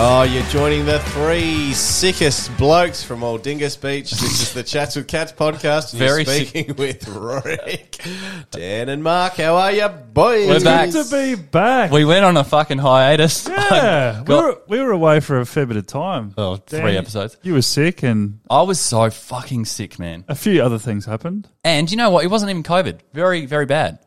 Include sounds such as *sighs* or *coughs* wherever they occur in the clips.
Oh, you're joining the three sickest blokes from Old Dingus Beach. This is the Chats with Cats podcast. And Very you're sick. speaking with Rick, Dan, and Mark. How are you, boys? We're back. Good to be back. We went on a fucking hiatus. yeah, *laughs* we were, we were away for a fair bit of time. Oh, three Dan, episodes. You were sick, and I was so fucking sick, man. a few other things happened. And you know what? It wasn't even COVID. Very, very bad.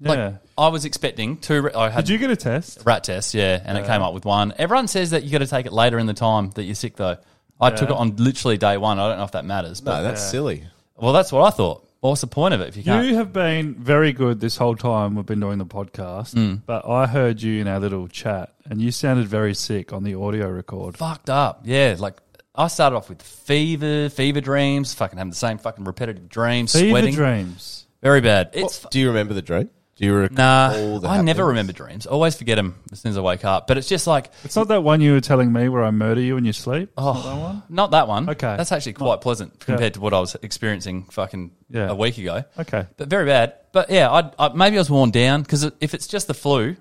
Like Yeah. I was expecting two. I had Did you get a test? rat test, yeah, and it came up with one. Everyone says that you got to take it later in the time that you're sick, though. I took it on literally day one. I don't know if that matters, but No, that's silly. well, that's what I thought. What's the point of it if you can't? You have been very good this whole time we've been doing the podcast, Mm. but I heard you in our little chat, and you sounded very sick on the audio record. fucked up. Yeah, like I started off with fever, fever dreams, fucking having the same fucking repetitive dreams, Fever sweating, dreams. very bad. It's Do you remember the dream? Do you recall Nah, the I never remember dreams. I always forget them as soon as I wake up. But it's just like, It's not that one you were telling me where I murder you in your sleep. It's oh, not that one. not that one. Okay. that's actually quite pleasant compared to what I was experiencing fucking Yeah. a week ago. Okay. But very bad. But yeah, I, I maybe I was worn down because if it's just the flu,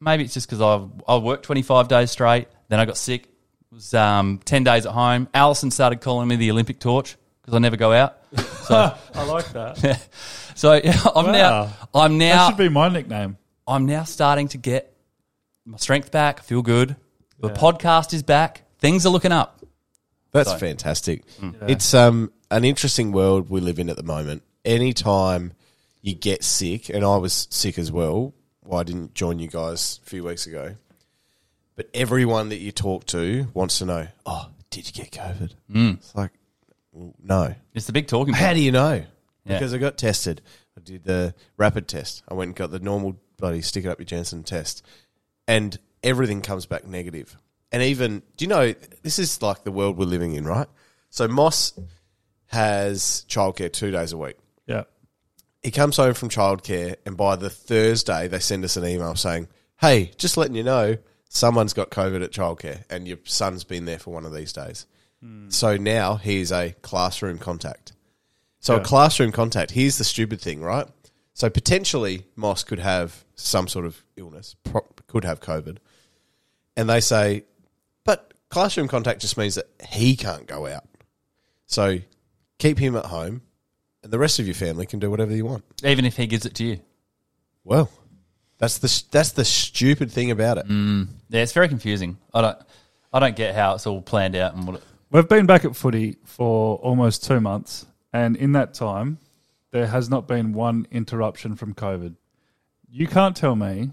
maybe it's just because I I worked twenty five days straight. Then I got sick. It was um, ten days at home. Allison started calling me the Olympic torch because I never go out. *laughs* So, I like that. *laughs* so *laughs* yeah, I'm Wow. now I'm now. that now should be my nickname. I'm now starting to get my strength back. I feel good. The podcast is back. Things are looking up. That's So- fantastic. Mm. It's um an interesting world we live in at the moment. Anytime you get sick, and I was sick as well. Why I didn't join you guys a few weeks ago, but everyone that you talk to wants to know. Oh, did you get COVID? Mm. It's like, well, no. It's the big talking How do you know? Yeah. Because I got tested. I did the rapid test. I went and got the normal bloody stick it up your Janssen test, and everything comes back negative. And even, do you know this is like the world we're living in, right? So Moss has childcare two days a week. Yeah. He comes home from childcare, and by the Thursday, they send us an email saying, "Hey, just letting you know, someone's got COVID at childcare, and your son's been there for one of these days." Hmm. So now he's a classroom contact. So Yeah. a classroom contact. Here's the stupid thing, right? So potentially Moss could have some sort of illness, pro- could have COVID, and they say, but classroom contact just means that he can't go out. So keep him at home, and the rest of your family can do whatever you want. Even if he gives it to you. Well, that's the that's the stupid thing about it. Hmm. Yeah, it's very confusing. I don't I don't get how it's all planned out and what it, We've been back at footy for almost two months, and in that time, there has not been one interruption from COVID. You can't tell me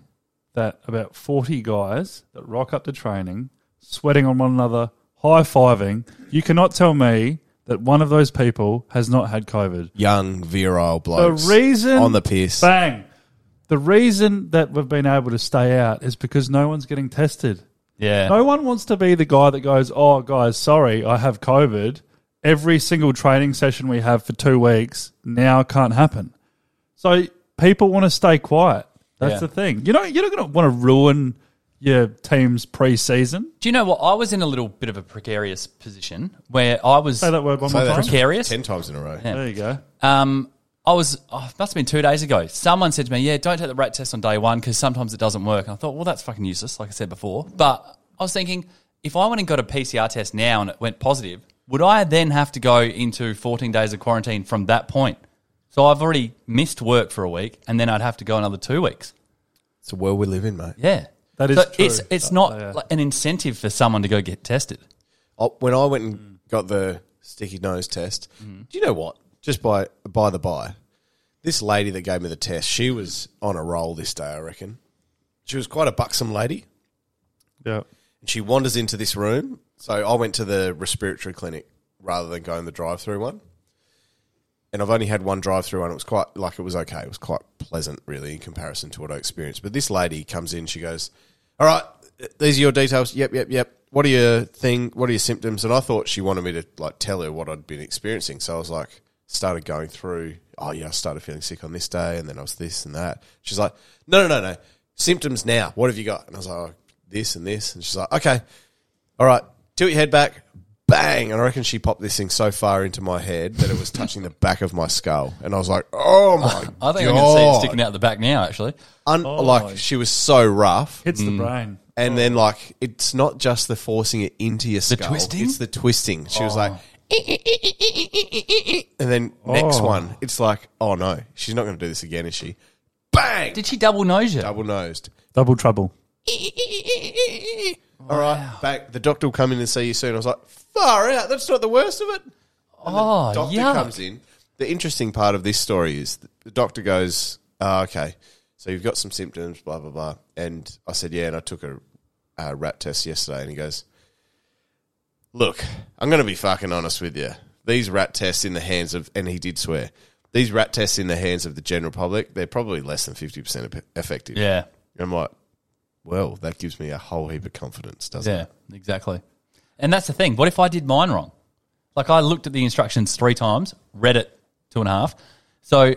that about 40 guys that rock up to training, sweating on one another, high fiving, you cannot tell me that one of those people has not had COVID. Young virile blokes. The reason on the piss. Bang. The reason that we've been able to stay out is because no one's getting tested. Yeah. No one wants to be the guy that goes, "Oh, guys, sorry, I have COVID." Every single training session we have for two weeks now can't happen. So people want to stay quiet. That's Yeah. the thing. You know, you're not going to want to ruin your team's pre-season. Do you know what? I was in a little bit of a precarious position where I was Say that word one Say more that time. precarious. ten times in a row. Yeah. There you go. Um, I was, oh, it must have been two days ago. Someone said to me, Yeah, don't take the rat test on day one because sometimes it doesn't work. And I thought, Well, that's fucking useless, like I said before. But I was thinking, if I went and got a PCR test now and it went positive, would I then have to go into 14 days of quarantine from that point? So I've already missed work for a week, and then I'd have to go another two weeks. It's a world we live in, mate. Yeah, That is so true. It's it's not yeah. like an incentive for someone to go get tested. Oh, when I went and got the sticky nose test, mm. do you know what? Just by by the by, this lady that gave me the test, she was on a roll this day. I reckon she was quite a buxom lady. Yeah. And she wanders into this room. So I went to the respiratory clinic rather than going the drive-through one. And I've only had one drive-through one. It was quite like it was okay. It was quite pleasant, really, in comparison to what I experienced. But this lady comes in. She goes, "All right, these are your details. Yep, yep, yep. What are your thing? What are your symptoms?" And I thought she wanted me to like tell her what I'd been experiencing. So I was like, started going through. Oh yeah, I started feeling sick on this day, and then I was this and that. She's like, "No, no, no, no. Symptoms now. What have you got?" And I was like, oh, "This and this." And she's like, "Okay, all right, tilt your head back." Bang! And I reckon she popped this thing so far into my head that it was touching the back of my skull, and I was like, "Oh my *laughs* I think god!" I can see it sticking out the back now. Actually, Un- oh. like she was so rough, Hits the mm. brain. and then like it's not just the forcing it into your skull; twisting? it's the twisting. She was like, oh. And then next Oh. one, it's like, "Oh no, she's not going to do this again, is she?" Bang! did she double nose you? Double nosed. Double trouble. All right, back. The doctor will come in and see you soon. I was like, far out. That's not the worst of it. oh, doctor yuck. comes in. The interesting part of this story is that the doctor goes, oh, okay, so you've got some symptoms, blah, blah, blah. And I said, yeah, and I took a, a rat test yesterday. And he goes, look, I'm going to be fucking honest with you. These rat tests in the hands of, and he did swear, these rat tests in the hands of the general public, they're probably less than 50% effective. Yeah, I'm like, well, that gives me a whole heap of confidence, doesn't yeah, it? Yeah, exactly. And that's the thing. What if I did mine wrong? Like I looked at the instructions three times, read it two and a half. So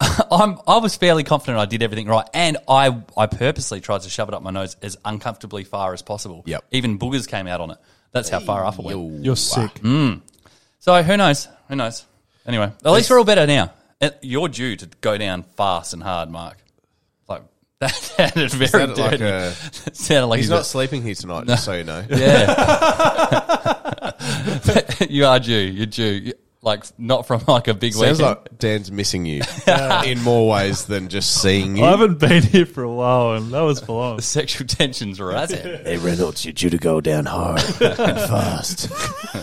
*laughs* I'm I was fairly confident I did everything right, and I I purposely tried to shove it up my nose as uncomfortably far as possible. Yep. Even boogers came out on it. That's how far off it went. You're sick. So who knows? Who knows? Anyway, at least we're all better now. Uh, You're due to go down fast and hard, Mark. Like *laughs* that sounded very sounded like dirty. a- It *laughs* sounded like He's a- not sleeping here tonight, just so you know. *laughs* Yeah. you are due. You're due. You- Like not from like a big Sounds weekend. like Dan's missing you *laughs* in more ways than just seeing you. I haven't been here for a while, and that was for long. the sexual tensions are at it. Hey Reynolds, you're due to go down hard *laughs* and fast. *laughs*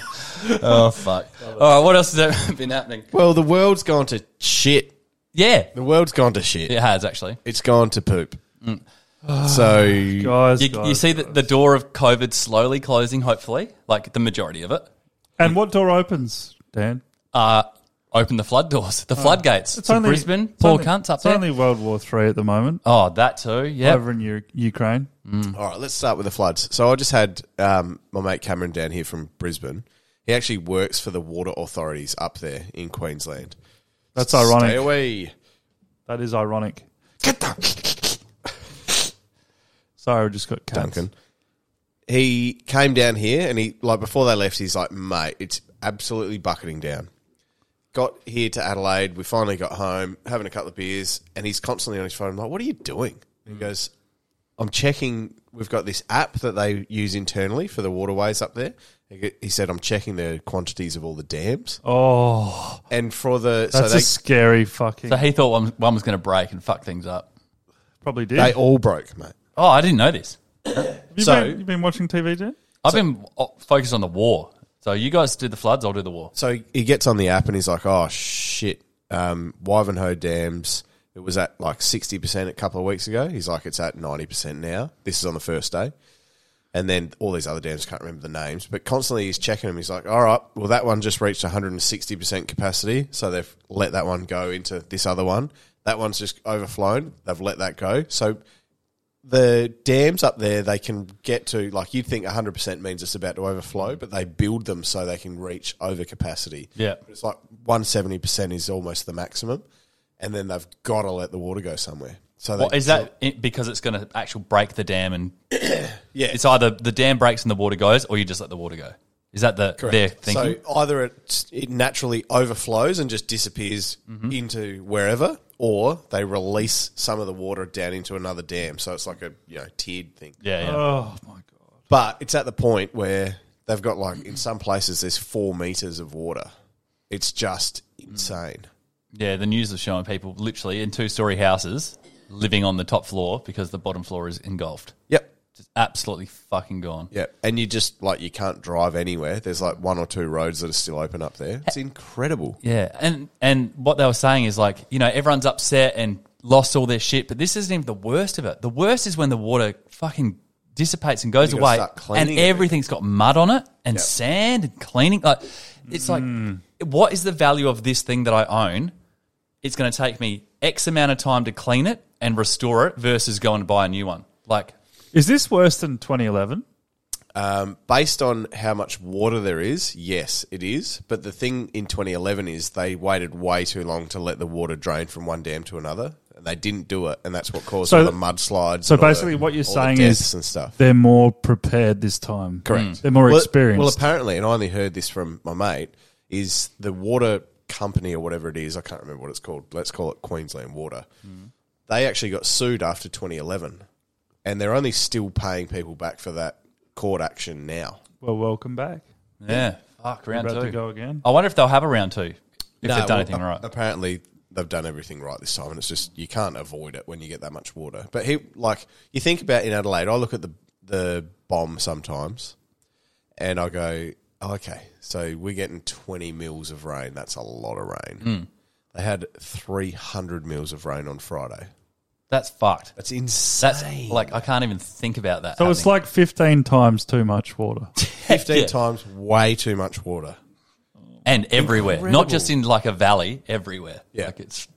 oh fuck! All right, what else has been happening? Well, the world's gone to shit. Yeah, The world's gone to shit. it has actually. It's gone to poop. Mm. *sighs* So Guys, You, guys, you see the, the door of COVID slowly closing. Hopefully, like the majority of it. And what door opens, Dan? Uh, open the flood doors, the floodgates. It's to only Brisbane. it's Poor only- cunts up it's there. only World War Three at the moment. oh, that too. Yeah. Over in U- Ukraine. All right, let's start with the floods. So I just had um, my mate Cameron down here from Brisbane. He actually works for the water authorities up there in Queensland. That's Stay ironic. away. That is ironic. Get the Sorry, I just got cats. Duncan. He came down here and he like before they left, he's like, mate, it's absolutely bucketing down. Got here to Adelaide, we finally got home, having a couple of beers, and he's constantly on his phone. I'm like, what are you doing? And he goes, I'm checking. We've got this app that they use internally for the waterways up there. He he said, I'm checking the quantities of all the dams. Oh, And for the, that's so a they, scary fucking. So he thought one, one was going to break and fuck things up. probably did. they all broke, mate. Oh, I didn't know this. *coughs* Have you so- been, you been watching TV, Dan? I've been uh, focused on the war. So you guys do the floods, I'll do the war. So he gets on the app and he's like, "Oh shit, um, Wivenhoe Dams. It was at like sixty percent a couple of weeks ago. He's like, it's at ninety percent now. This is on the first day, and then all these other dams can't remember the names, but constantly he's checking them. He's like, all right, well that one just reached one hundred and sixty percent capacity, so they've let that one go into this other one. That one's just overflown. They've let that go. So the dams up there, they can get to like you'd think 100% means it's about to overflow, but they build them so they can reach over capacity. Yeah. It's like 170% is almost the maximum, and then they've got to let the water go somewhere. So What, is that it, because it's going to actually break the dam and *coughs* yeah? it's either the dam breaks and the water goes, or you just let the water go? Is that the their thinking? So either it, it naturally overflows and just disappears Mm-hmm. into wherever, or they release some of the water down into another dam. So it's like a you know tiered thing. yeah, yeah. Oh my god! But it's at the point where they've got like in some places there's four meters of water. It's just insane. Yeah, the news was showing people literally in two story houses living on the top floor because the bottom floor is engulfed. Yep. Just absolutely fucking gone. Yeah, and you just like you can't drive anywhere. There's like one or two roads that are still open up there. It's incredible. Yeah, and and what they were saying is like you know everyone's upset and lost all their shit, but this isn't even the worst of it. The worst is when the water fucking dissipates and goes away, and everything's got mud on it and Yep. sand and cleaning. Like it's like, mm. what is the value of this thing that I own? It's going to take me X amount of time to clean it and restore it versus going to buy a new one. Like, Is this worse than 2011? Um, based on how much water there is, yes, it is. But the thing in 2011 is they waited way too long to let the water drain from one dam to another, and they didn't do it, and that's what caused So- all the mudslides. So and all the- basically, what you're all the saying deaths is and stuff. they're more prepared this time. Correct. They're more Well, experienced. Well, apparently, and I only heard this from my mate, is the water company or whatever it is, I can't remember what it's called. Let's call it Queensland Water. They actually got sued after 2011, and they're only still paying people back for that court action now. well, welcome back. yeah, fuck round About two. to go again. I wonder if they'll have a round two if No, they've done well, anything a- right. Apparently, they've done everything right this time, and it's just you can't avoid it when you get that much water. But he, like, you think about in Adelaide, I look at the the BOM sometimes, and I go, oh, okay, so we're getting twenty mils of rain. That's a lot of rain. Hmm. They had three hundred mils of rain on Friday. That's fucked. That's insane. That's insane. like I can't even think about that. So it's happening. like 15 times too much water. *laughs* fifteen Yeah. times way too much water. and everywhere, not just in like a valley, everywhere. Yeah. like it's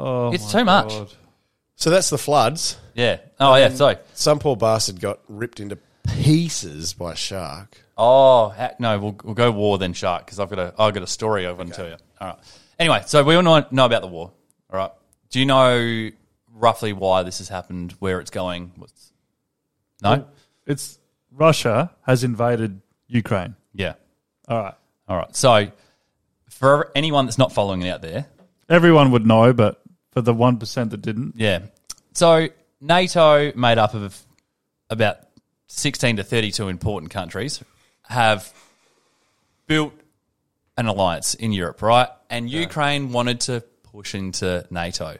Oh, It's my too much. God. So that's the floods. yeah. Oh yeah. Um, sorry. Some poor bastard got ripped into pieces by a shark. oh heck, no, we'll, we'll go war then shark because I've got a I've got a story I want to tell you. All right. Anyway, so we all know, know about the war. All right. Do you know roughly why this has happened? Where it's going? What's no? It's Russia has invaded Ukraine. Yeah. All right. All right. So for anyone that's not following it out there, Everyone would know, but for the 1% that didn't, Yeah. So NATO, made up of about 16 to 32 important countries, have built an alliance in Europe, right? And Ukraine wanted to push into NATO,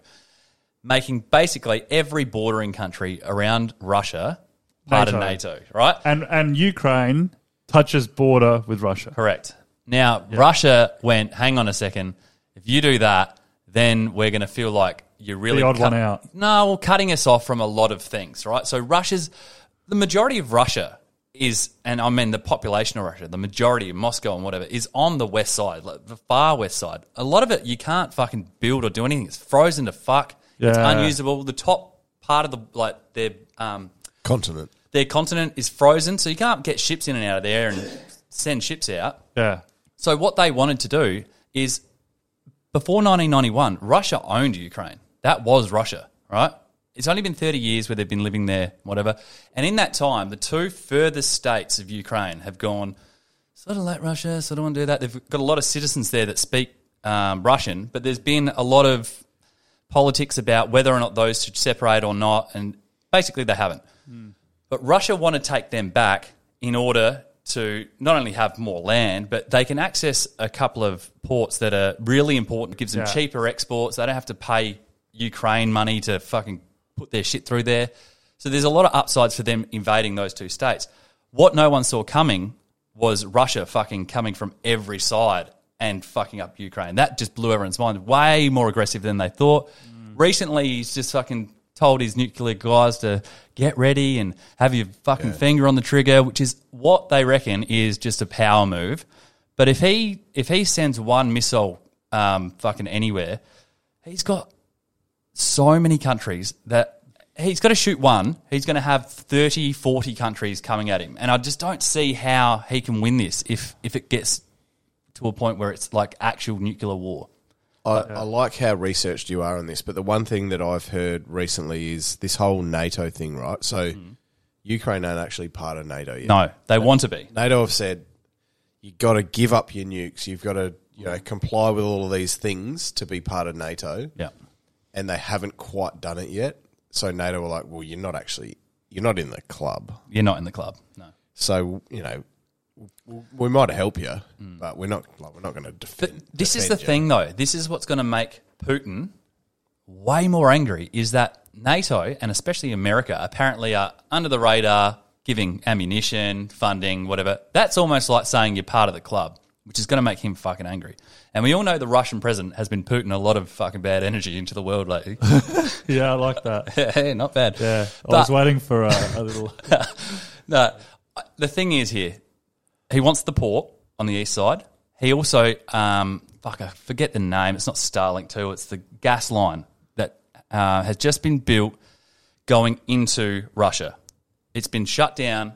making basically every bordering country around Russia part of NATO. NATO, right? and and Ukraine touches border with Russia. Correct. Now, Russia went, hang on a second. If you do that, then we're going to feel like you're really The odd cut- one out. No, well, cutting us off from a lot of things, right? So Russia's the majority of Russia is, and I mean the population of Russia, the majority of Moscow and whatever is on the west side, like the far west side. A lot of it you can't fucking build or do anything. It's frozen to fuck. It's unusable. The top part of the like their um, Continent. their continent is frozen, so you can't get ships in and out of there and send ships out. Yeah. So what they wanted to do is before 1991, Russia owned Ukraine. That was Russia, right? It's only been 30 years where they've been living there, whatever. And in that time, the two furthest states of Ukraine have gone, sort of like Russia, sort of want to do that. They've got a lot of citizens there that speak um, Russian, but there's been a lot of politics about whether or not those should separate or not. And basically, they haven't. But Russia want to take them back in order to not only have more land, but they can access a couple of ports that are really important. It gives them Yeah. cheaper exports. They don't have to pay Ukraine money to fucking put their shit through there. So there's a lot of upsides for them invading those two states. What no one saw coming was Russia fucking coming from every side and fucking up Ukraine. That just blew everyone's mind. Way more aggressive than they thought. Recently, he's just fucking told his nuclear guys to get ready and have your fucking finger on the trigger, which is what they reckon is just a power move. But if he if he sends one missile um, fucking anywhere, he's got so many countries that he's got to shoot one. He's going to have 30, 40 countries coming at him. And I just don't see how he can win this if, if it gets to a point where it's like actual nuclear war. I, I uh, like how researched you are on this, but the one thing that I've heard recently is this whole NATO thing, right? So hmm. Ukraine aren't actually part of NATO yet. No, they want to be. NATO have said you've got to give up your nukes. You've got to you know comply with all of these things to be part of NATO, Yeah. and they haven't quite done it yet. So NATO were like, "Well, you're not actually you're not in the club." You're not in the club. No. So you know we might help you, but we're not. Like, we're not going to Th- defend. this is the you. thing, though. This is what's going to make Putin way more angry. Is that NATO and especially America apparently are under the radar, giving ammunition, funding, whatever. That's almost like saying you're part of the club, which is going to make him fucking angry. And we all know the Russian president has been putting a lot of fucking bad energy into the world lately. *laughs* Yeah, I like that. *laughs* hey, not bad. Yeah, I But- was waiting for a, a little. *laughs* No, the thing is here, he wants the port on the east side. He also, um, fuck, I forget the name. It's not Starlink too. It's the gas line that uh, has just been built going into Russia. It's been shut down.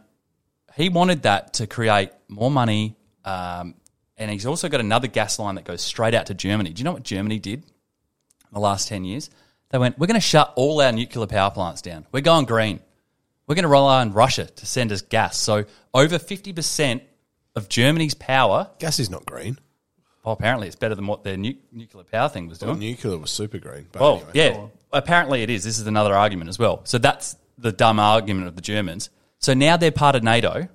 He wanted that to create more money, um, and he's also got another gas line that goes straight out to Germany. Do you know what Germany did in the last ten years? They went, "We're going to shut all our nuclear power plants down. We're going green." We're going to rely on Russia to send us gas. So over 50% of Germany's power, Gas is not green. well, apparently it's better than what their nu- nuclear power thing was Well, doing. nuclear was super green. But Well, anyway. yeah, apparently it is. This is another argument as well. So that's the dumb argument of the Germans. So now they're part of NATO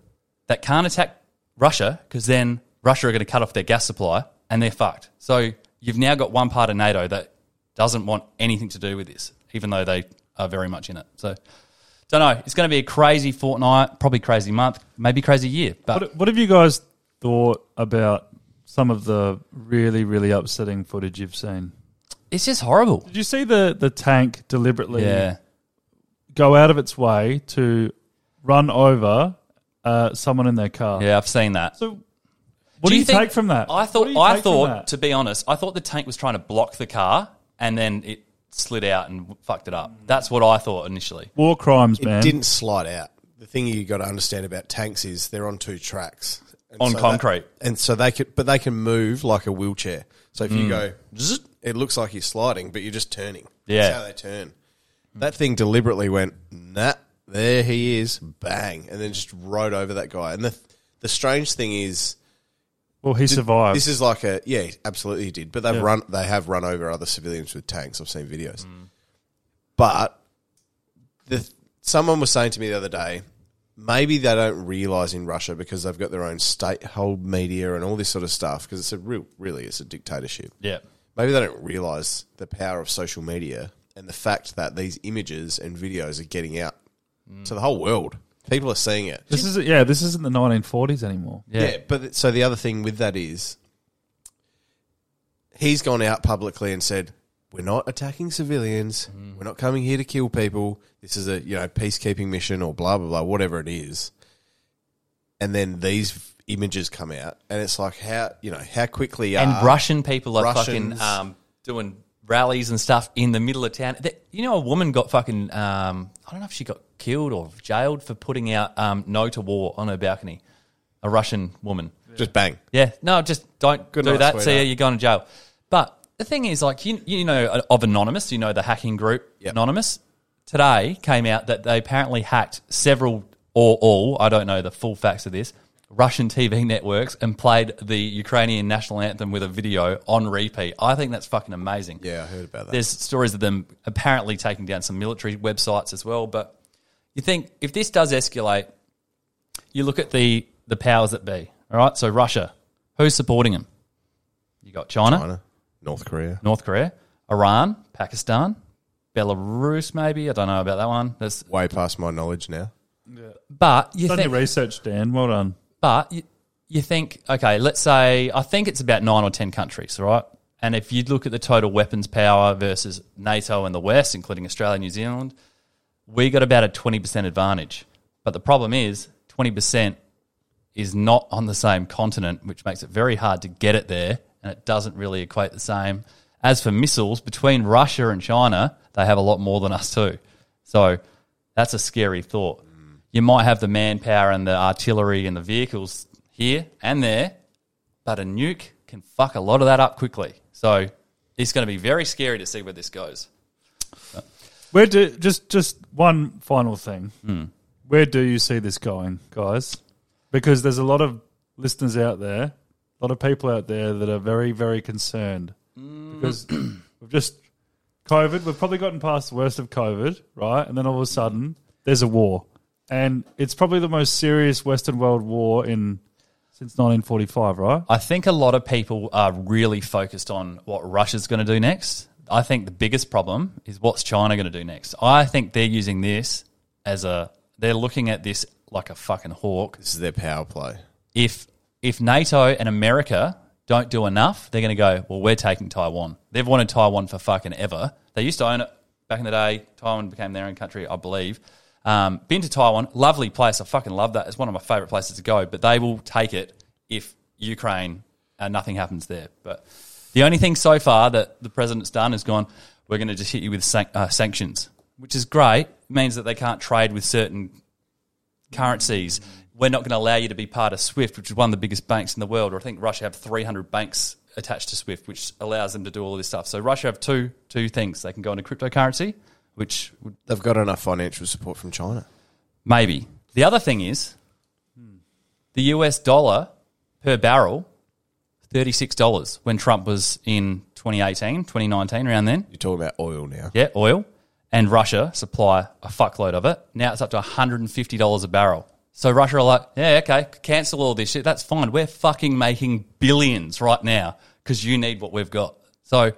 that can't attack Russia because then Russia are going to cut off their gas supply and they're fucked. So you've now got one part of NATO that doesn't want anything to do with this, even though they are very much in it. So don't know. It's going to be a crazy fortnight, probably crazy month, maybe crazy year. But What, what have you guys thought about some of the really, really upsetting footage you've seen? it's just horrible. Did you see the, the tank deliberately Yeah. go out of its way to run over uh, someone in their car? Yeah, I've seen that. So, what do, you, think- take from that? I thought. I thought. To be honest, I thought the tank was trying to block the car, and then it slid out and fucked it up. That's what I thought initially. war crimes, man. it didn't slide out. The thing you got to understand about tanks is they're on two tracks And On so concrete. that- and so they could, but they can move like a wheelchair. So if Mm. you go, zzz, it looks like you're sliding, but you're just turning. Yeah. That's how they turn. That thing deliberately went, nah, there he is, bang, and then just rode over that guy. And the the strange thing is, Well, he survived. this is like a yeah, absolutely he did. But they've Yeah. run they have run over other civilians with tanks. I've seen videos. But the someone was saying to me the other day, maybe they don't realize in Russia because they've got their own state hold media and all this sort of stuff because it's a real really it's a dictatorship. Yeah. Maybe they don't realize the power of social media and the fact that these images and videos are getting out to the whole world. People are seeing it. this is yeah. This isn't the 1940s anymore. Yeah. Yeah. but so the other thing with that is he's gone out publicly and said, "We're not attacking civilians. We're not coming here to kill people. This is a you know peacekeeping mission or blah blah blah, whatever it is." And then these images come out, and it's like how you know how quickly And are Russian people are Russians- fucking um, doing rallies and stuff in the middle of town. Th- You know, a woman got fucking. Um, I don't know if she got killed or jailed for putting out um, "No to War" on her balcony. A Russian woman. just bang. Yeah, no, just don't Good do night, that. See sweetheart. ya, you're going to jail. But the thing is, like you, you know, of Anonymous, you know the hacking group Yep. Anonymous. Today came out that they apparently hacked several or all, I don't know the full facts of this, Russian TV *laughs* networks and played the Ukrainian national anthem with a video on repeat. I think that's fucking amazing. Yeah, I heard about that. There's stories of them apparently taking down some military websites as well. But you think if this does escalate, you look at the the powers that be. All right, so Russia, who's supporting them? You got China, China, North Korea. North Korea, Iran, Pakistan, Belarus, maybe. I don't know about that one. That's, Way past my knowledge now. Yeah. but you Done your research, Dan. Well done. But you, you think, okay, let's say I think it's about nine or ten countries, right? And if you look at the total weapons power versus NATO and the West, including Australia and New Zealand, we got about a 20% advantage. But the problem is 20% is not on the same continent, which makes it very hard to get it there. And it doesn't really equate the same. As for missiles, between Russia and China, they have a lot more than us too. So that's a scary thought. You might have the manpower and the artillery and the vehicles here and there, but a nuke can fuck a lot of that up quickly. So it's going to be very scary to see where this goes. Where do just just one final thing? Hmm. Where do you see this going, guys? Because there's a lot of listeners out there, a lot of people out there that are very very concerned Hmm. because *clears throat* we've just COVID. We've probably gotten past the worst of COVID, right? And then all of a sudden there's a war, and it's probably the most serious Western world war in since 1945, right? I think a lot of people are really focused on what Russia's going to do next. I think the biggest problem is what's China going to do next. I think they're using this as a they're looking at this like a fucking hawk. This is their power play. If if NATO and America don't do enough, they're going to go, well, we're taking Taiwan. They've wanted Taiwan for fucking ever. They used to own it back in the day. Taiwan became their own country, I believe. Um, been to Taiwan, lovely place. I fucking love that. It's one of my favorite places to go. But they will take it if Ukraine and nothing happens there. But the only thing so far that the president's done is gone. We're going to just hit you with san- uh, sanctions, which is great. It means that they can't trade with certain currencies. We're not going to allow you to be part of SWIFT, which is one of the biggest banks in the world. Or I think Russia have 300 banks attached to SWIFT, which allows them to do all of this stuff. So Russia have two two things. They can go into cryptocurrency, which They've got enough financial support from China. maybe. The other thing is the US dollar per barrel, $36 when Trump was in 2018, 2019, around then. You're talking about oil now. Yeah, oil. And Russia supply a fuckload of it. Now it's up to $150 a barrel. So Russia are like, yeah, okay, cancel all this shit. That's fine. We're fucking making billions right now because you need what we've got. So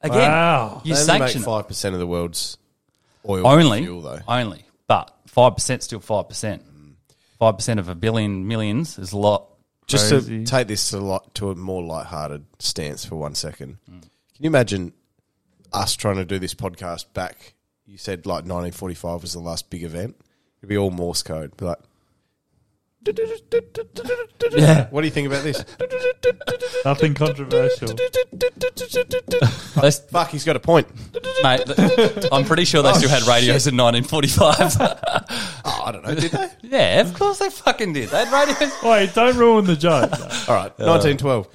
again, Wow. you They only make sanction five percent of the world's oil only, fuel, though. only, but five percent still five percent. Five percent of a billion millions is a lot. Just Crazy. to take this to, lot, to a more light-hearted stance for one second, can you imagine us trying to do this podcast back? You said like 1945 was the last big event. It'd be all Morse code. Be like, Yeah, what do you think about this? Nothing controversial. *laughs* Let's- Fuck, he's got a point. mate. th- I'm pretty sure they oh, still had radios in 1945. *laughs* Oh, I don't know. Did they? yeah, of course they fucking did. They had radios. Wait, don't ruin the joke. All right, 1912.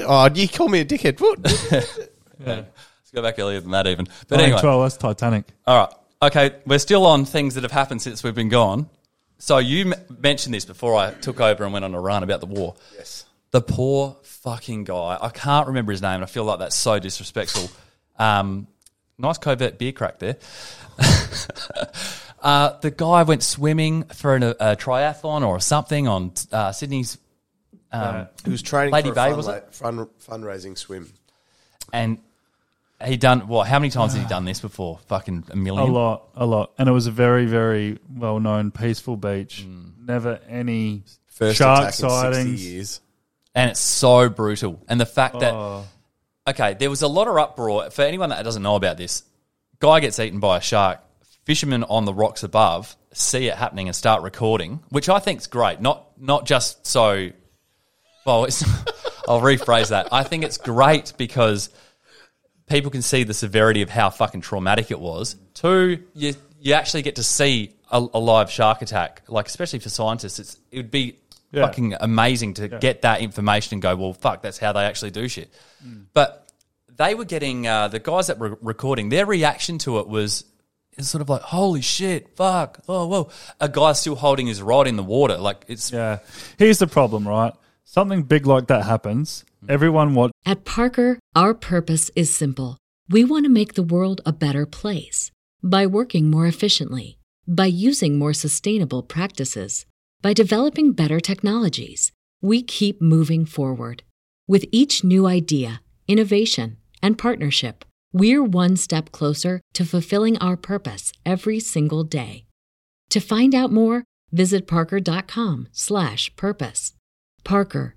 *laughs* oh, you call me a dickhead. What? Let's go back earlier than that, even. But anyway, 1912, that's Titanic. all right. Okay, we're still on things that have happened since we've been gone. So you m- mentioned this before I took over and went on a run about the war. Yes. The poor fucking guy. I can't remember his name, and I feel like that's so disrespectful. Um, nice covert beer crack there. *laughs* uh, the guy went swimming for an, a, triathlon or something on uh, Sydney's, um, He was training Lady for a Bay, was la- fun, fundraising swim. and he done what? How many times has he *sighs* done this before? Fucking a million. A lot, a lot. And it was a very, very well known, peaceful beach. Mm. Never any First shark attack in 60 sightings. years. and it's so brutal. And the fact that Oh, okay, there was a lot of uproar for anyone that doesn't know about this. Guy gets eaten by a shark. Fishermen on the rocks above see it happening and start recording, which I think is great. Not not just so. Well, it's, *laughs* I'll rephrase that. I think it's great because people can see the severity of how fucking traumatic it was. Two, you you actually get to see a, a live shark attack. Like especially for scientists, it's it would be Yeah. fucking amazing to get that information and go, well, fuck, that's how they actually do shit. But they were getting uh, the guys that were recording. Their reaction to it was. It's sort of like, holy shit, fuck, oh, whoa. A guy still holding his rod in the water. Like, it's yeah. Here's the problem, right? Something big like that happens. Everyone watch. At Parker, our purpose is simple. We want to make the world a better place by working more efficiently, by using more sustainable practices, by developing better technologies. We keep moving forward. With each new idea, innovation, and partnership, we're one step closer to fulfilling our purpose every single day. To find out more, visit parker.com/purpose. Parker,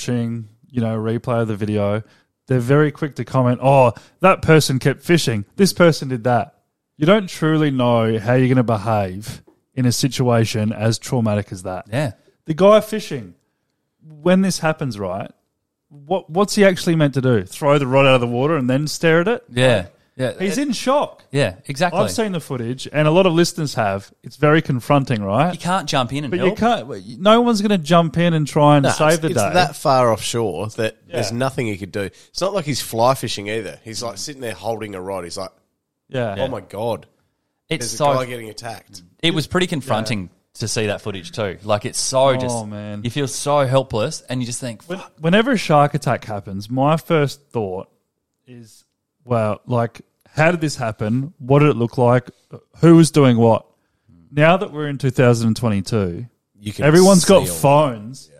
Watching, you know, replay of the video, they're very quick to comment, oh, that person kept fishing. This person did that. You don't truly know how you're going to behave in a situation as traumatic as that. yeah. The guy fishing, when this happens, right? What what's he actually meant to do? Throw the rod out of the water and then stare at it? Yeah. Yeah, He's it- in shock. Yeah, exactly. I've seen the footage, and a lot of listeners have. It's very confronting, right? you can't jump in and But help. you can't. No one's going to jump in and try and No, save it's, the it's day. that far offshore that Yeah. there's nothing he could do. It's not like he's fly fishing either. He's like sitting there holding a rod. He's like, yeah. oh my god, It's there's a so guy getting attacked. it was pretty confronting to see that footage too. Like it's so oh, just Oh, man. you feel so helpless, and you just think, When, whenever a shark attack happens, my first thought is, well, like, how did this happen? What did it look like? Who was doing what? Now that we're in 2022, You can everyone's got see all- phones.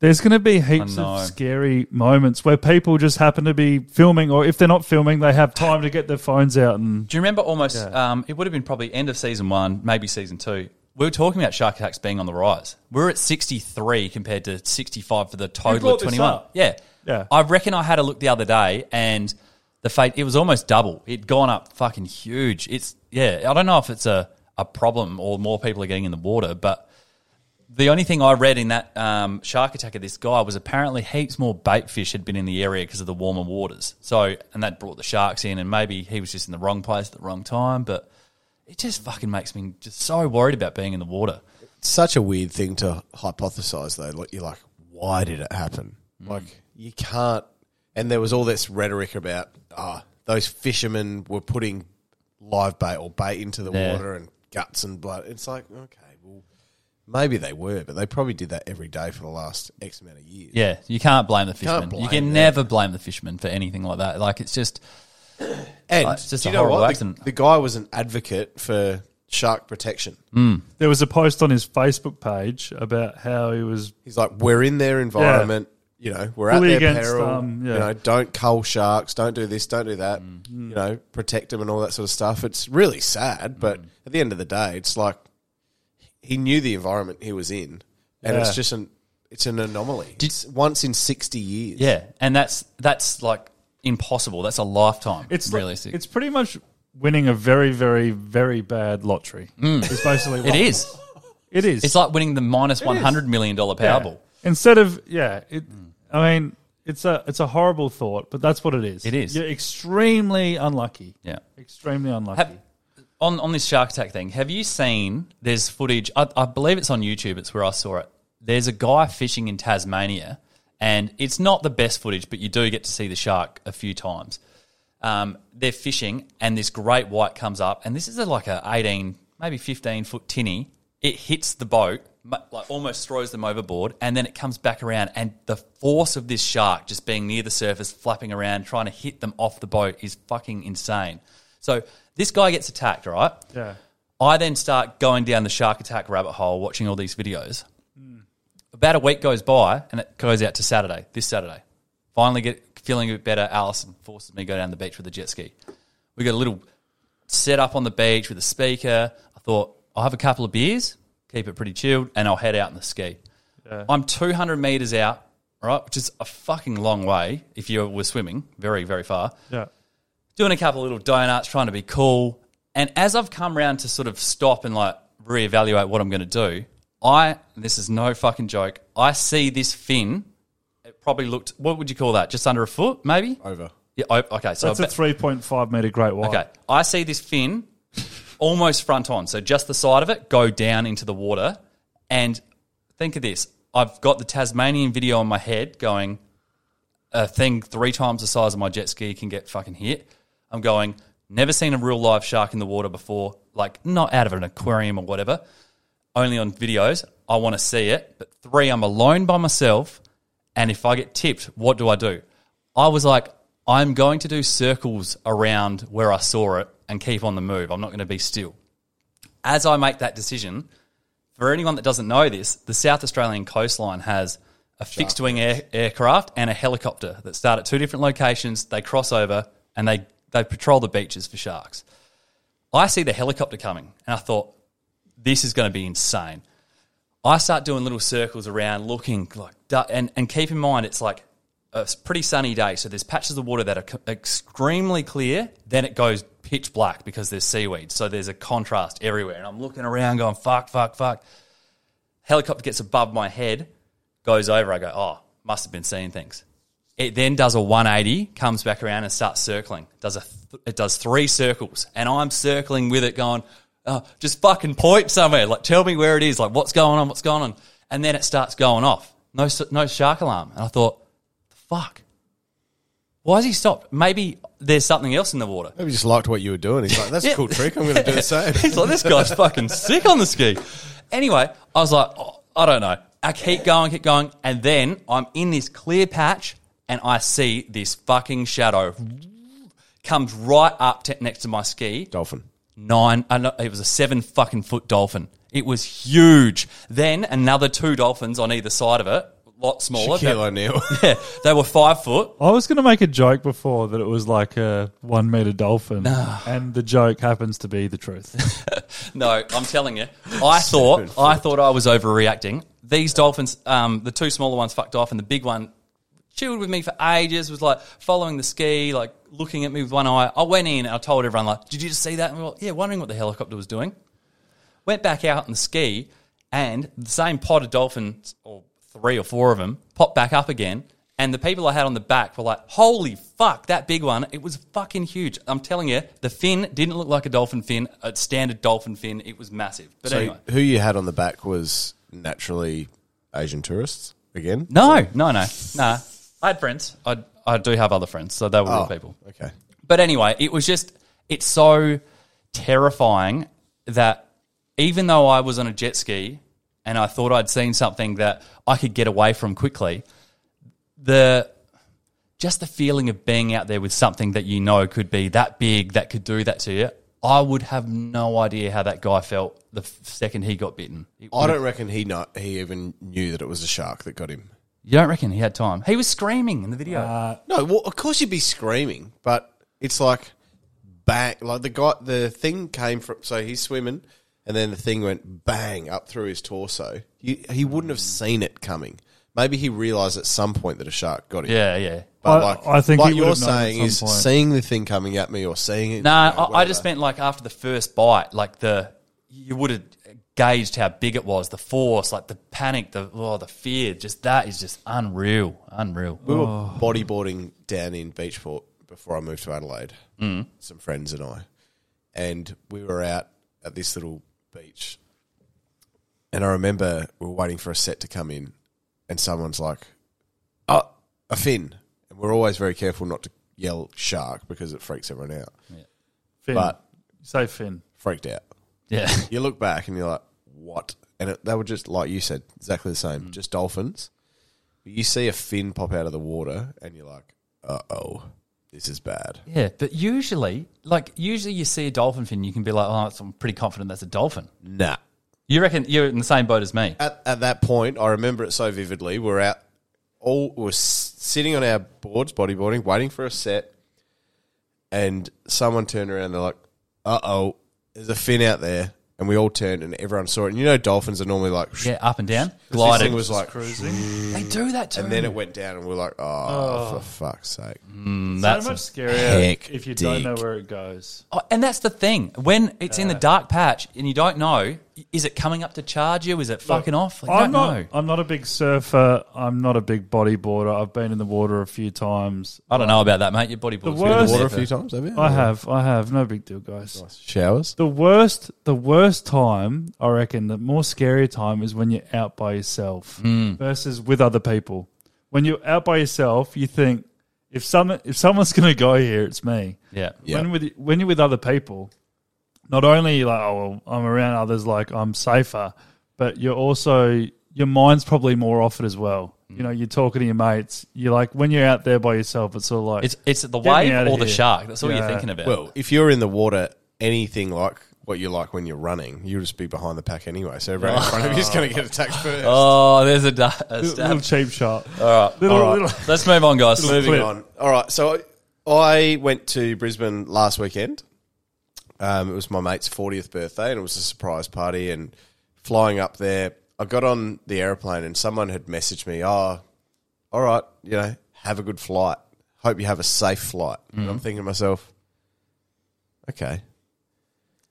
There's going to be heaps I know. of scary moments where people just happen to be filming, or if they're not filming, they have time to get their phones out and Do you remember almost? Um, it would have been probably end of season one, maybe season two. We were talking about shark attacks being on the rise. We're at sixty three compared to sixty five for the total brought of this twenty one. up. Yeah, Yeah. I reckon I had a look the other day, and the fate it was almost double. It'd gone up fucking huge. It's yeah. I don't know if it's a a problem or more people are getting in the water, but the only thing I read in that um, shark attack of this guy was apparently heaps more bait fish had been in the area because of the warmer waters. So, and that brought the sharks in, and maybe he was just in the wrong place at the wrong time. But it just fucking makes me just so worried about being in the water. It's such a weird thing to hypothesize though. Like you're like, why did it happen? Mm. Like you can't. And there was all this rhetoric about ah, those fishermen were putting live bait or bait into the Yeah. water and guts and blood. It's like okay, well, maybe they were, but they probably did that every day for the last X amount of years. Yeah, you can't blame the Can't fishermen. blame you can them. never blame the fishermen for anything like that. Like it's just and Like, it's just do a you know horrible what? The- accident. the guy was an advocate for shark protection. there was a post on his Facebook page about how he was He's like, we're in their environment. You know, we're Fully at their against, peril. um, yeah. You know, don't cull sharks. Don't do this. Don't do that. Mm. You know, protect them and all that sort of stuff. It's really sad, but Mm. at the end of the day, it's like he knew the environment he was in, and Yeah. it's just an it's an anomaly. Did- it's once in sixty years. yeah, and that's that's like impossible. That's a lifetime. it's like- realistic. it's pretty much winning a very, very, very bad lottery. It's basically it what is. It is. It's like winning the minus It one is. hundred million dollar Yeah. Powerball. Instead of yeah, it. I mean, it's a it's a horrible thought, but that's what it is. It is. You're extremely unlucky. Yeah. Extremely unlucky. Have, on on this shark attack thing, have you seen? There's footage. I, I believe it's on YouTube. It's where I saw it. There's a guy fishing in Tasmania, and it's not the best footage, but you do get to see the shark a few times. Um, they're fishing, and this great white comes up, and this is a, like a 18, maybe 15 foot tinny. It hits the boat, like almost throws them overboard, and then it comes back around. And the force of this shark just being near the surface, flapping around, trying to hit them off the boat is fucking insane. So this guy gets attacked, right? yeah. I then start going down the shark attack rabbit hole, watching all these videos. Hmm. About a week goes by, and it goes out to Saturday, this Saturday. Finally, get feeling a bit better. Alison forces me to go down the beach with a jet ski. We got a little set up on the beach with a speaker. I thought I'll have a couple of beers, keep it pretty chilled, and I'll head out in the ski. I'm 200 meters out, right, which is a fucking long way if you were swimming, very very far Yeah. doing a couple of little donuts, trying to be cool. And as I've come around to sort of stop and like reevaluate what I'm going to do, I this is no fucking joke. I see this fin. It probably looked. What would you call that? Just under a foot, maybe. Over. Yeah. Okay. So That's a three point five meter great white. Okay. I see this fin almost front on. So just the side of it go down into the water. And think of this I've got the Tasmanian video on my head going, a thing three times the size of my jet ski can get fucking hit. I'm going, never seen a real live shark in the water before, like not out of an aquarium or whatever, only on videos. I want to see it. But three, I'm alone by myself. And if I get tipped, what do I do? I was like, I'm going to do circles around where I saw it and keep on the move. I'm not going to be still. As I make that decision, for anyone that doesn't know this, the South Australian coastline has a fixed wing air, aircraft and a helicopter that start at two different locations. They cross over and they, they patrol the beaches for sharks. I see the helicopter coming and I thought, this is going to be insane. I start doing little circles around, looking like, and and keep in mind it's like a pretty sunny day, so there's patches of water that are extremely clear. Then it goes pitch black because there's seaweed, so there's a contrast everywhere. And I'm looking around, going fuck, fuck, fuck. Helicopter gets above my head, goes over. I go, oh, must have been seeing things. It then does a 180, comes back around and starts circling. Does a th- it does three circles, and I'm circling with it, going, oh, just fucking point somewhere. Like, tell me where it is. Like, what's going on? What's going on? And then it starts going off. No, no shark alarm. And I thought, fuck. Why has he stopped? Maybe there's something else in the water. Maybe he just liked what you were doing. He's like, that's a cool trick. I'm going to do the same. *laughs* He's like, this guy's fucking sick on the ski. Anyway, I was like, oh, I don't know. I keep going, keep going, and then I'm in this clear patch, and I see this fucking shadow comes right up to, next to my ski. Dolphin. Nine, uh, no, it was a seven fucking foot dolphin. It was huge. Then another two dolphins on either side of it, lot smaller. Shaquille They- O'Neal. *laughs* yeah, they were five foot. I was going to make a joke before that it was like a one meter dolphin, and the joke happens to be the truth. *laughs* No, I'm telling you, I thought I thought I was overreacting. These dolphins, um, the two smaller ones fucked off, and the big one chilled with me for ages. Was like following the ski, like looking at me with one eye. I went in, and I told everyone like, "Did you just see that?" And we were like, "Yeah," wondering what the helicopter was doing. Went back out on the ski, and the same pod of dolphins, or three or four of them, popped back up again. And the people I had on the back were like, "Holy fuck, that big one! It was fucking huge." I'm telling you, the fin didn't look like a dolphin fin, a standard dolphin fin. It was massive. But So anyway, who you had on the back was naturally Asian tourists again? no, no, no, no. I had friends. I I do have other friends, so they were real Oh, people. Okay. But anyway, it was just it's so terrifying that even though I was on a jet ski and I thought I'd seen something that I could get away from quickly, the just the feeling of being out there with something that you know could be that big that could do that to you. I would have no idea how that guy felt the f- second he got bitten. I don't reckon he not he even knew that it was a shark that got him. you don't reckon he had time? He was screaming in the video. Uh, no, well, of course you'd be screaming, but it's like bang, like the guy, the thing came from. So he's swimming, and then the thing went bang up through his torso. He, he wouldn't have seen it coming. Maybe he realised at some point that a shark got him. yeah, yeah. But I- like, I think what he would you're have known at saying some is point. seeing the thing coming at me or seeing it. No, you know, I, I whatever. just meant like after the first bite, like the you would have gauged how big it was, the force, like the panic, the oh, the fear. Just that is just unreal, unreal. We were bodyboarding down in Beachport before I moved to Adelaide. Mm. Some friends and I, and we were out at this little beach. And I remember we were waiting for a set to come in, and someone's like, "Oh, a fin!" And we're always very careful not to yell "shark" because it freaks everyone out. Finn, But- say Finn. Freaked out. Yeah, You look back and you're like, "What?" And it, they were just like you said, exactly the same, just dolphins. But you see a fin pop out of the water, and you're like, "Uh oh, this is bad." yeah. But usually, like usually, you see a dolphin fin, you can be like, oh, I'm pretty confident that's a dolphin. Nah. You reckon you're in the same boat as me? At, at that point, I remember it so vividly. We're out, all we we're sitting on our boards, bodyboarding, waiting for a set, and someone turned around. They're like, "Uh oh, there's a fin out there," and we all turned, and everyone saw it. And you know, dolphins are normally like, Yeah, up and down, *laughs* This gliding. thing was like, cruising. *laughs* they do that too. and then it went down, and we're like, oh, "Oh, for fuck's sake!" Mm, that's so much scarier Heck if you don't know where it goes. Oh, and that's the thing. When it's in the uh, dark patch and you don't know, is it coming up to charge you? Is it fucking off? Like, I'm don't know. I'm not a big surfer. I'm not a big bodyboarder. I've been in the water a few times. I don't know about that, mate. Your bodyboard's The been in worst- Water a few times, have you? I have. I have. No big deal, guys. Showers. The worst, the worst time, I reckon, the more scary time is when you're out by yourself hmm. versus with other people. When you're out by yourself, you think if some if someone's going to go here, it's me. Yeah. Yeah. When with when you're with other people, not only like oh well, I'm around others, like I'm safer, but you're also your mind's probably more off it as well. Mm. You know, you're talking to your mates. You're like when you're out there by yourself, it's sort of like It's it's the Get wave outta or the here. shark. That's all Yeah. you're thinking about. Well, if you're in the water, anything like what you're like when you're running, you'll just be behind the pack anyway. So everyone in front of you is going to get attacked *laughs* first. oh, there's a, da- a little, little cheap shot. All right. Little, All right. little- Let's move on, guys. Moving clip. on. All right. So I, I went to Brisbane last weekend. Um, it was my mate's 40th birthday, and it was a surprise party. And flying up there, I got on the aeroplane, and someone had messaged me, "Oh, all right, you know, have a good flight. Hope you have a safe flight." And I'm thinking to myself, okay,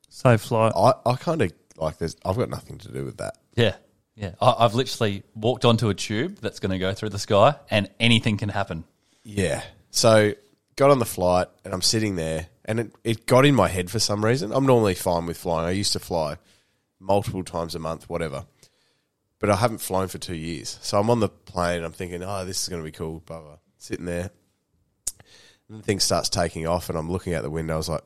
safe flight. I, I kind of like this. I've got nothing to do with that. Yeah. Yeah. I, I've literally walked onto a tube that's going to go through the sky and anything can happen. Yeah. So got on the flight and I'm sitting there and it, it got in my head for some reason. I'm normally fine with flying. I used to fly multiple times a month, whatever. But I haven't flown for two years. So I'm on the plane and I'm thinking, oh, this is going to be cool, blah, blah. Sitting there. And the thing starts taking off and I'm looking out the window. I was like,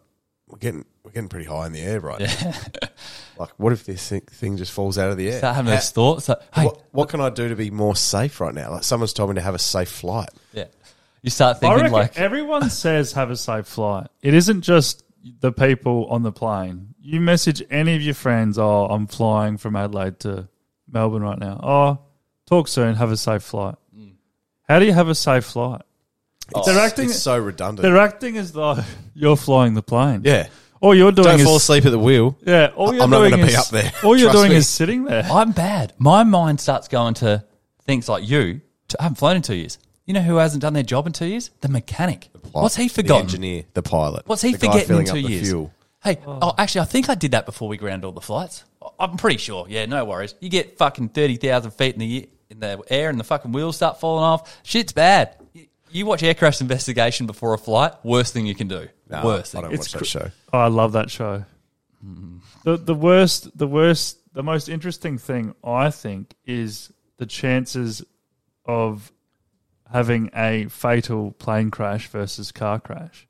we're getting, we're getting pretty high in the air right now. *laughs* like, what if this thing, thing just falls out of the air? Start having How- those thoughts. Like, hey, what, what can I do to be more safe right now? Like someone's told me to have a safe flight. yeah. You start thinking reckon like, everyone says have a safe flight. It isn't just the people on the plane. You message any of your friends, oh, I'm flying from Adelaide to Melbourne right now. Oh, talk soon, have a safe flight. Mm. How do you have a safe flight? Oh, they're acting It's so redundant. they're acting as though *laughs* you're flying the plane. yeah. All you're doing Don't is fall asleep at the wheel. Yeah, all you're I'm not doing gonna be is up there. *laughs* All you're doing me. is sitting there. I'm bad. My mind starts going to things like you. I haven't flown in two years. You know who hasn't done their job in two years? The mechanic. What's he forgotten? The engineer, the pilot. What's he the guy forgetting in filling two up the years? Fuel. Hey, oh. actually, I think I did that before we ground all the flights. I'm pretty sure. Yeah, no worries. You get fucking thirty thousand feet in the in the air, and the fucking wheels start falling off. Shit's bad. You- You watch air crash investigation before a flight. Worst thing you can do. No, Worst I don't It's watch that cr- show. Oh, I love that show. The the worst, the worst, the most interesting thing I think is the chances of having a fatal plane crash versus car crash.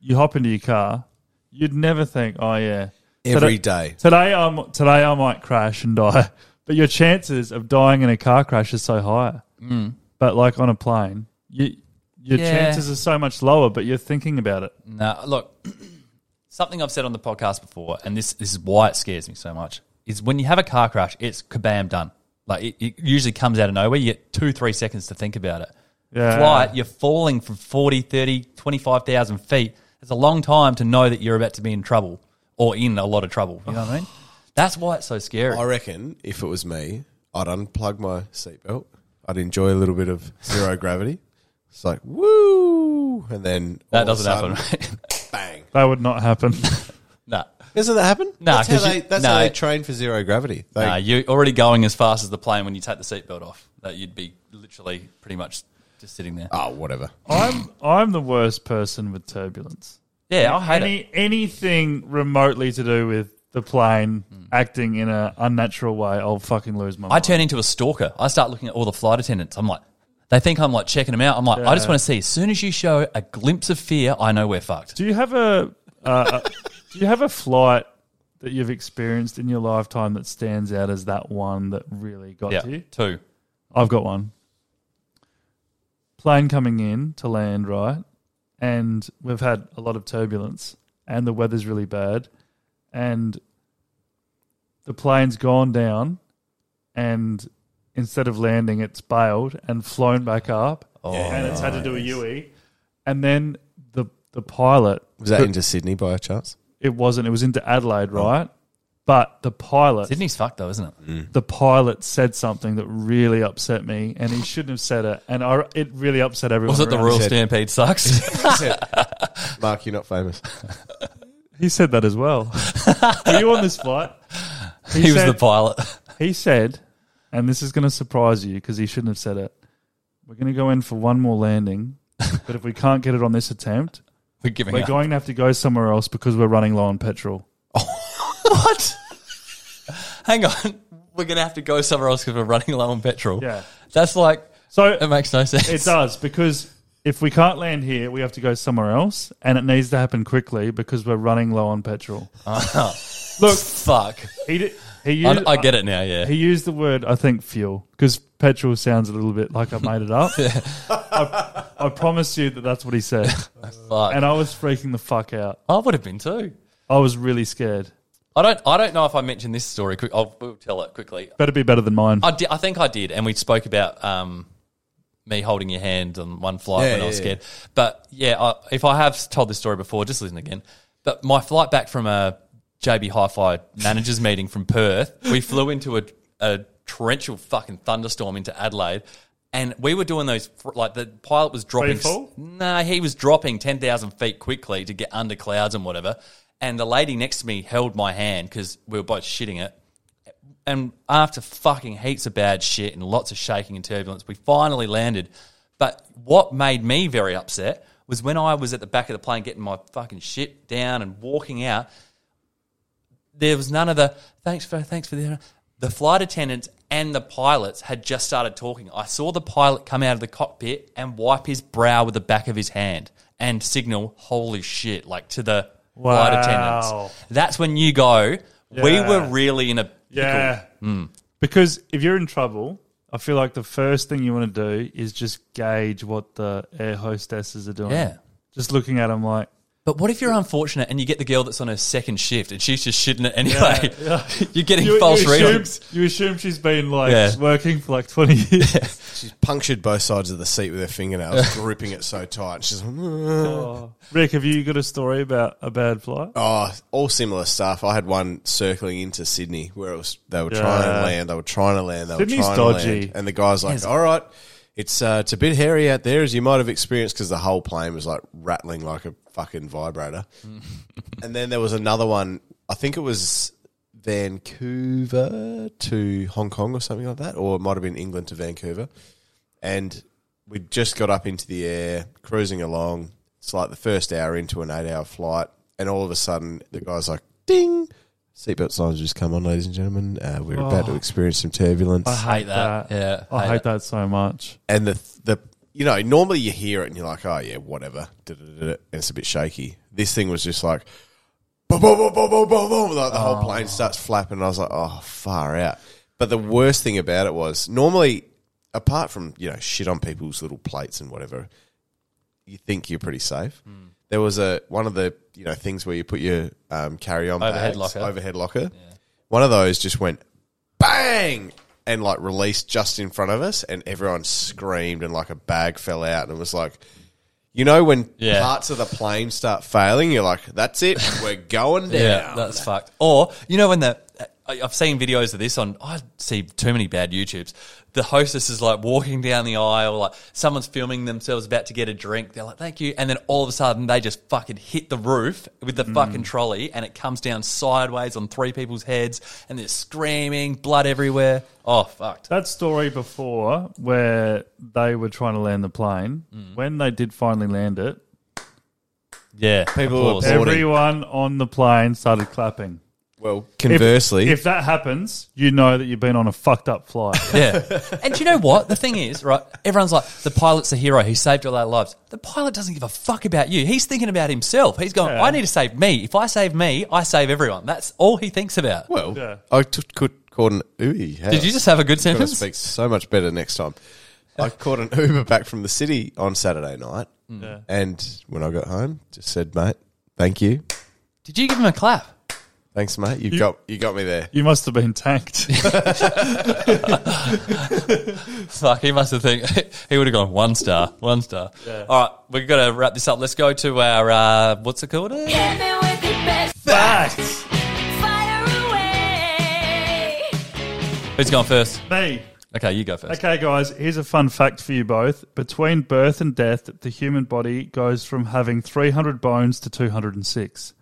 You hop into your car, you'd never think, oh yeah, Every today, day. today I'm today I might crash and die, *laughs* but your chances of dying in a car crash is so high. Mm. But like on a plane, you your Yeah. chances are so much lower, but you're thinking about it. No, look, *clears throat* something I've said on the podcast before, and this, this is why it scares me so much, is when you have a car crash, it's kabam done. Like it, it usually comes out of nowhere. You get two, three seconds to think about it. Yeah. Flight, you're falling from 40, 30, 25,000 feet. It's a long time to know that you're about to be in trouble or in a lot of trouble. You know what I mean? *sighs* That's why it's so scary. I reckon if it was me, I'd unplug my seatbelt. I'd enjoy a little bit of zero *laughs* gravity. It's like woo, and then that all of a doesn't happen. sudden, mate. Bang! That would not happen. *laughs* nah. Doesn't that happen? Nah, that's how 'cause they. you- that's nah. how they train for zero gravity. They, Nah, you're already going as fast as the plane when you take the seatbelt off. That you'd be literally pretty much just sitting there. oh, whatever. I'm I'm the worst person with turbulence. Yeah, I hate Any it. anything remotely to do with the plane acting in an unnatural way, I'll fucking lose my I mind. turn into a stalker. I start looking at all the flight attendants. I'm like, they think I'm like checking them out. I'm like, I just want to see. As soon as you show a glimpse of fear, I know we're fucked. do you have a uh, a- do you have a flight that you've experienced in your lifetime that stands out as that one that really got Yeah, to you? two. I've got one. Plane coming in to land, right? And we've had a lot of turbulence and the weather's really bad. And the plane's gone down and instead of landing, it's bailed and flown back up. Oh, and it's had to do a UE. And then the the pilot Was that into Sydney by a chance? It wasn't, it was into Adelaide, oh. right? But the pilot Sydney's fucked though, isn't it? Mm. the pilot said something that really upset me, and he shouldn't have said it, and I, it really upset everyone. Was it the around. Royal Stampede sucks? *laughs* Mark, you're not famous. *laughs* He said that as well. Were you on this flight? *laughs* he was said- the pilot. He said, and this is going to surprise you because he shouldn't have said it. We're going to go in for one more landing, but if we can't get it on this attempt, We're giving we're up. going to have to go somewhere else because we're running low on petrol. Oh, *laughs* what? Hang on. We're going to have to go somewhere else because we're running low on petrol. Yeah. That's like, So it makes no sense. It does because if we can't land here, we have to go somewhere else, and it needs to happen quickly because we're running low on petrol. Uh-huh. Look, fuck. He did, he I, used, I get it now, yeah. He used the word I think fuel because petrol sounds a little bit like I made it up. *laughs* I, I promise you that that's what he said, *laughs* fuck. and I was freaking the fuck out. I would have been too. I was really scared. I don't. I don't know if I mentioned this story. Quick, I'll we'll tell it quickly. Better be better than mine. I, di- I think I did, and we spoke about um, me holding your hand on one flight Yeah, when I was yeah, scared. But yeah, I, if I have told this story before, just listen again. But my flight back from a JB Hi-Fi managers meeting from Perth, we flew into a, a torrential fucking thunderstorm into Adelaide. And we were doing those like the pilot was dropping. No, Nah, he was dropping ten thousand feet quickly to get under clouds and whatever. And the lady next to me held my hand because we were both shitting it and after fucking heaps of bad shit and lots of shaking and turbulence, we finally landed. But what made me very upset was when I was at the back of the plane getting my fucking shit down and walking out. There was none of the thanks for thanks for the the flight attendants and the pilots had just started talking. I saw the pilot come out of the cockpit and wipe his brow with the back of his hand and signal "Holy shit!" like to the flight attendants. That's when you go. We were really in a pickle. Yeah. Hmm. Because if you're in trouble, I feel like the first thing you want to do is just gauge what the air hostesses are doing. Yeah. Just looking at them like, But what if you're unfortunate and you get the girl that's on her second shift and she's just shitting it anyway? *laughs* you're getting false you assume, readings. you assume she's been like Yeah. working for like 20 years. She's punctured both sides of the seat with her fingernails, gripping it so tight. She's like, Oh. Rick, have you got a story about a bad flight? Oh, all similar stuff. I had one circling into Sydney where it was they were Yeah. trying to land, they were trying to land, they Sydney's were trying dodgy. to land, and the guy's like, "All right, it's uh, it's a bit hairy out there, as you might have experienced, because the whole plane was like rattling like a fucking vibrator." *laughs* and then there was another one. I think it was Vancouver to Hong Kong or something like that, or it might have been England to Vancouver, and we just got up into the air, cruising along. It's like the first hour into an eight hour flight, and all of a sudden the guy's like, ding! Seatbelt signs just come on, ladies and gentlemen. Uh, we're about to Oh. experience some turbulence. I hate that. Yeah, I hate hate that so much. and the, the, you know, normally you hear it and you're like, oh yeah, whatever. Da-da-da-da, And it's a bit shaky. This thing was just like, boom, boom, boom, boom, boom, boom, boom. Like the whole plane starts flapping. And I was like, oh, far out. But the worst thing about it was normally, apart from, you know, shit on people's little plates and whatever, you think you're pretty safe. There was a one of the you know things where you put your um, carry on Overhead bags, locker. overhead locker. One of those just went bang and like released just in front of us, and everyone screamed and like a bag fell out, and it was like. You know when Yeah. parts of the plane start failing, you're like, "That's it, we're going *laughs* down." Yeah, that's fucked. Or you know when the I've seen videos of this on. I see too many bad YouTubes. The hostess is like walking down the aisle, like someone's filming themselves about to get a drink. They're like, "Thank you," and then all of a sudden they just fucking hit the roof with the fucking trolley, and it comes down sideways on three people's heads, and they're screaming, blood everywhere. Oh, fucked. That story before where they were trying to land the plane, Mm. when they did finally land it, Yeah, People applause. everyone on the plane started clapping. Well, conversely, if, that happens, you know that you've been on a fucked up flight. *laughs* Yeah. And do you know what? The thing is, right? Everyone's like, the pilot's a hero. He saved all our lives. The pilot doesn't give a fuck about you. He's thinking about himself. He's going, Yeah. I need to save me. If I save me, I save everyone. That's all he thinks about. well, Yeah. I could caught an ooey. Did you just have a good Going to sentence? speak so much better next time. I caught an Uber back from the city on Saturday night, Yeah. and when I got home, just said, "Mate, thank you, Did you give him a clap? Thanks, mate. You, You- got you got me there." You must have been tanked. *laughs* *laughs* Fuck, he must have think *laughs* he would have gone one star, one star. All right, we've got to wrap this up. Let's go to our uh, what's it called? Hit me with your best Facts. Who's going first? Me. Okay, you go first. Okay, guys, here's a fun fact for you both. Between birth and death, the human body goes from having 300 bones to 206.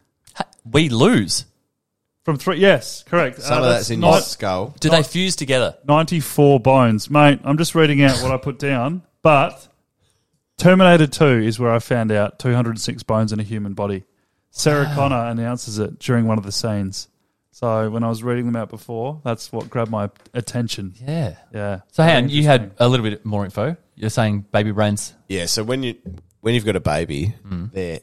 We lose. From three, yes, correct. Some Uh, of that's in not your skull. Do they fuse together? 94 bones. Mate, I'm just reading out what I put down, but Terminator 2 is where I found out 206 bones in a human body. Sarah Connor announces it during one of the scenes. So when I was reading them out before, that's what grabbed my attention. Yeah. Yeah. So, Very Han, you had a little bit more info. You're saying baby brains. Yeah. So when you when you've got a baby, Mm. their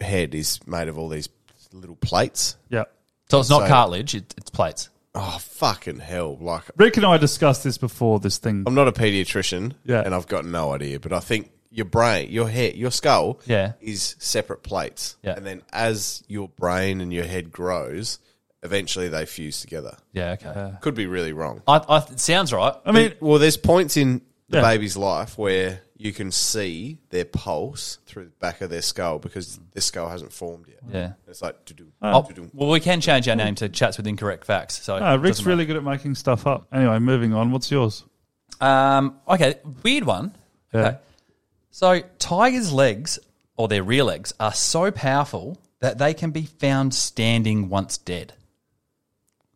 head is made of all these little plates. Yeah. So it's not So- cartilage; it, it's plates. Oh fucking hell! Like Rick and I discussed this before this thing. I'm not a pediatrician, Yeah. and I've got no idea, but I think your brain, your head, your skull, Yeah. is separate plates, Yeah. and then as your brain and your head grows, eventually they fuse together. Yeah. Okay. Could be really wrong. I, I, it sounds right. I mean, well, there's points in the Yeah. baby's life where you can see their pulse through the back of their skull because their skull hasn't formed yet. Yeah. It's like doo-doo, Oh, well, we can change our name to Chats with Incorrect Facts. So no, Rick's really good at making stuff up. Anyway, moving on. What's yours? Um, okay, weird one. Yeah. Okay. So tigers' legs or their rear legs are so powerful that they can be found standing once dead.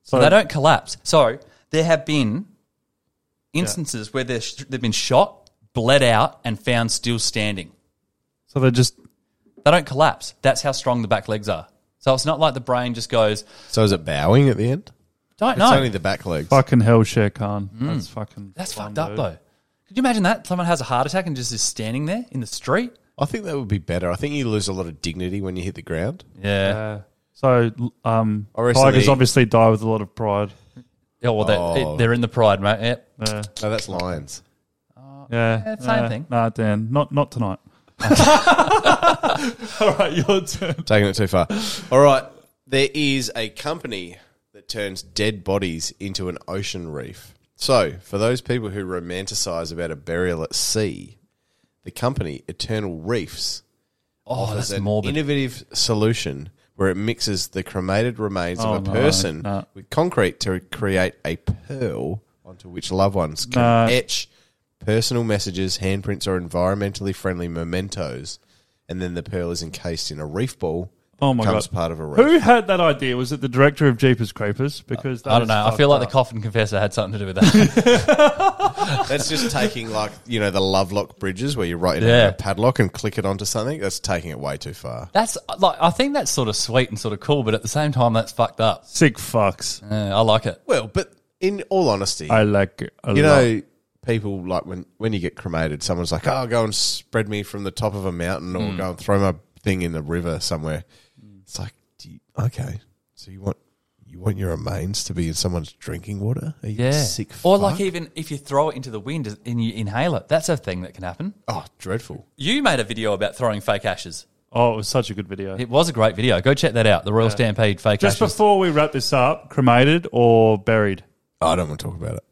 So they don't collapse. So there have been instances where they've been shot, bled out and found still standing. So they just They don't collapse. That's how strong the back legs are. So it's not like the brain just goes, So is it bowing at the end? don't It's know. only the back legs. fucking hell, Shere Khan. That's fucking. Mm. That's fucked up dude. though. Could you imagine that? Someone has a heart attack and just is standing there in the street? I think that would be better. I think you lose a lot of dignity when you hit the ground. Yeah. Yeah. So um, recently- tigers obviously die with a lot of pride. Yeah, well, they're, Oh. they're in the pride, mate. Yep. Yeah, No, that's lions. Yeah, uh, Yeah, same yeah. thing. Nah, Dan, not not tonight. *laughs* All right, your turn. Taking it too far. All right. There is a company that turns dead bodies into an ocean reef. So, for those people who romanticize about a burial at sea, the company Eternal Reefs Oh, offers that's an morbid. innovative solution where it mixes the cremated remains Oh, of a no, person no. with concrete to create a pearl onto which loved ones can No. etch personal messages, handprints, or environmentally friendly mementos. And then the pearl is encased in a reef ball. Oh my becomes god, part of a reef. who had that idea? Was it the director of Jeepers Creepers? Because that I don't is know. I fucked feel like the coffin confessor had something to do with that. *laughs* That's just taking like you know the Lovelock bridges where you write it in Yeah. a padlock and click it onto something. That's taking it way too far. that's like I think that's sort of sweet and sort of cool, but at the same time, that's fucked up. sick fucks. Uh, I like it. Well, but in all honesty, I like it a you lot. know, people like when when you get cremated, someone's like, "Oh, go and spread me from the top of a mountain, or mm. go and throw my thing in the river somewhere." Mm. It's like, do you, okay, so you want you want your remains to be in someone's drinking water? Are you Yeah. sick? or fuck? like even if you throw it into the wind and you inhale it, that's a thing that can happen. oh, dreadful. You made a video about throwing fake ashes. Oh, it was such a good video. It was a great video. Go check that out. The Royal Stampede fake Ashes. Just ashes. before we wrap this up, cremated or buried? Oh, I don't want to talk about it.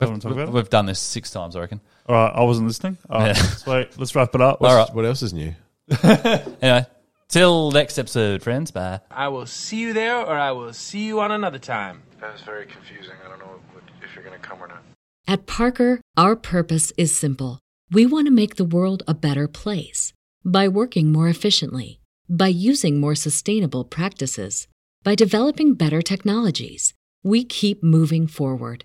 Don't want to talk about? We've done this six times, I reckon. All right, I wasn't listening. All right, Yeah. *laughs* sweet. Let's wrap it up. All right. What else is new? *laughs* Anyway, till next episode, friends. Bye. I will see you there or I will see you on another time. That was very confusing. I don't know what, if you're going to come or not. At Parker, our purpose is simple. We want to make the world a better place by working more efficiently, by using more sustainable practices, by developing better technologies. We keep moving forward.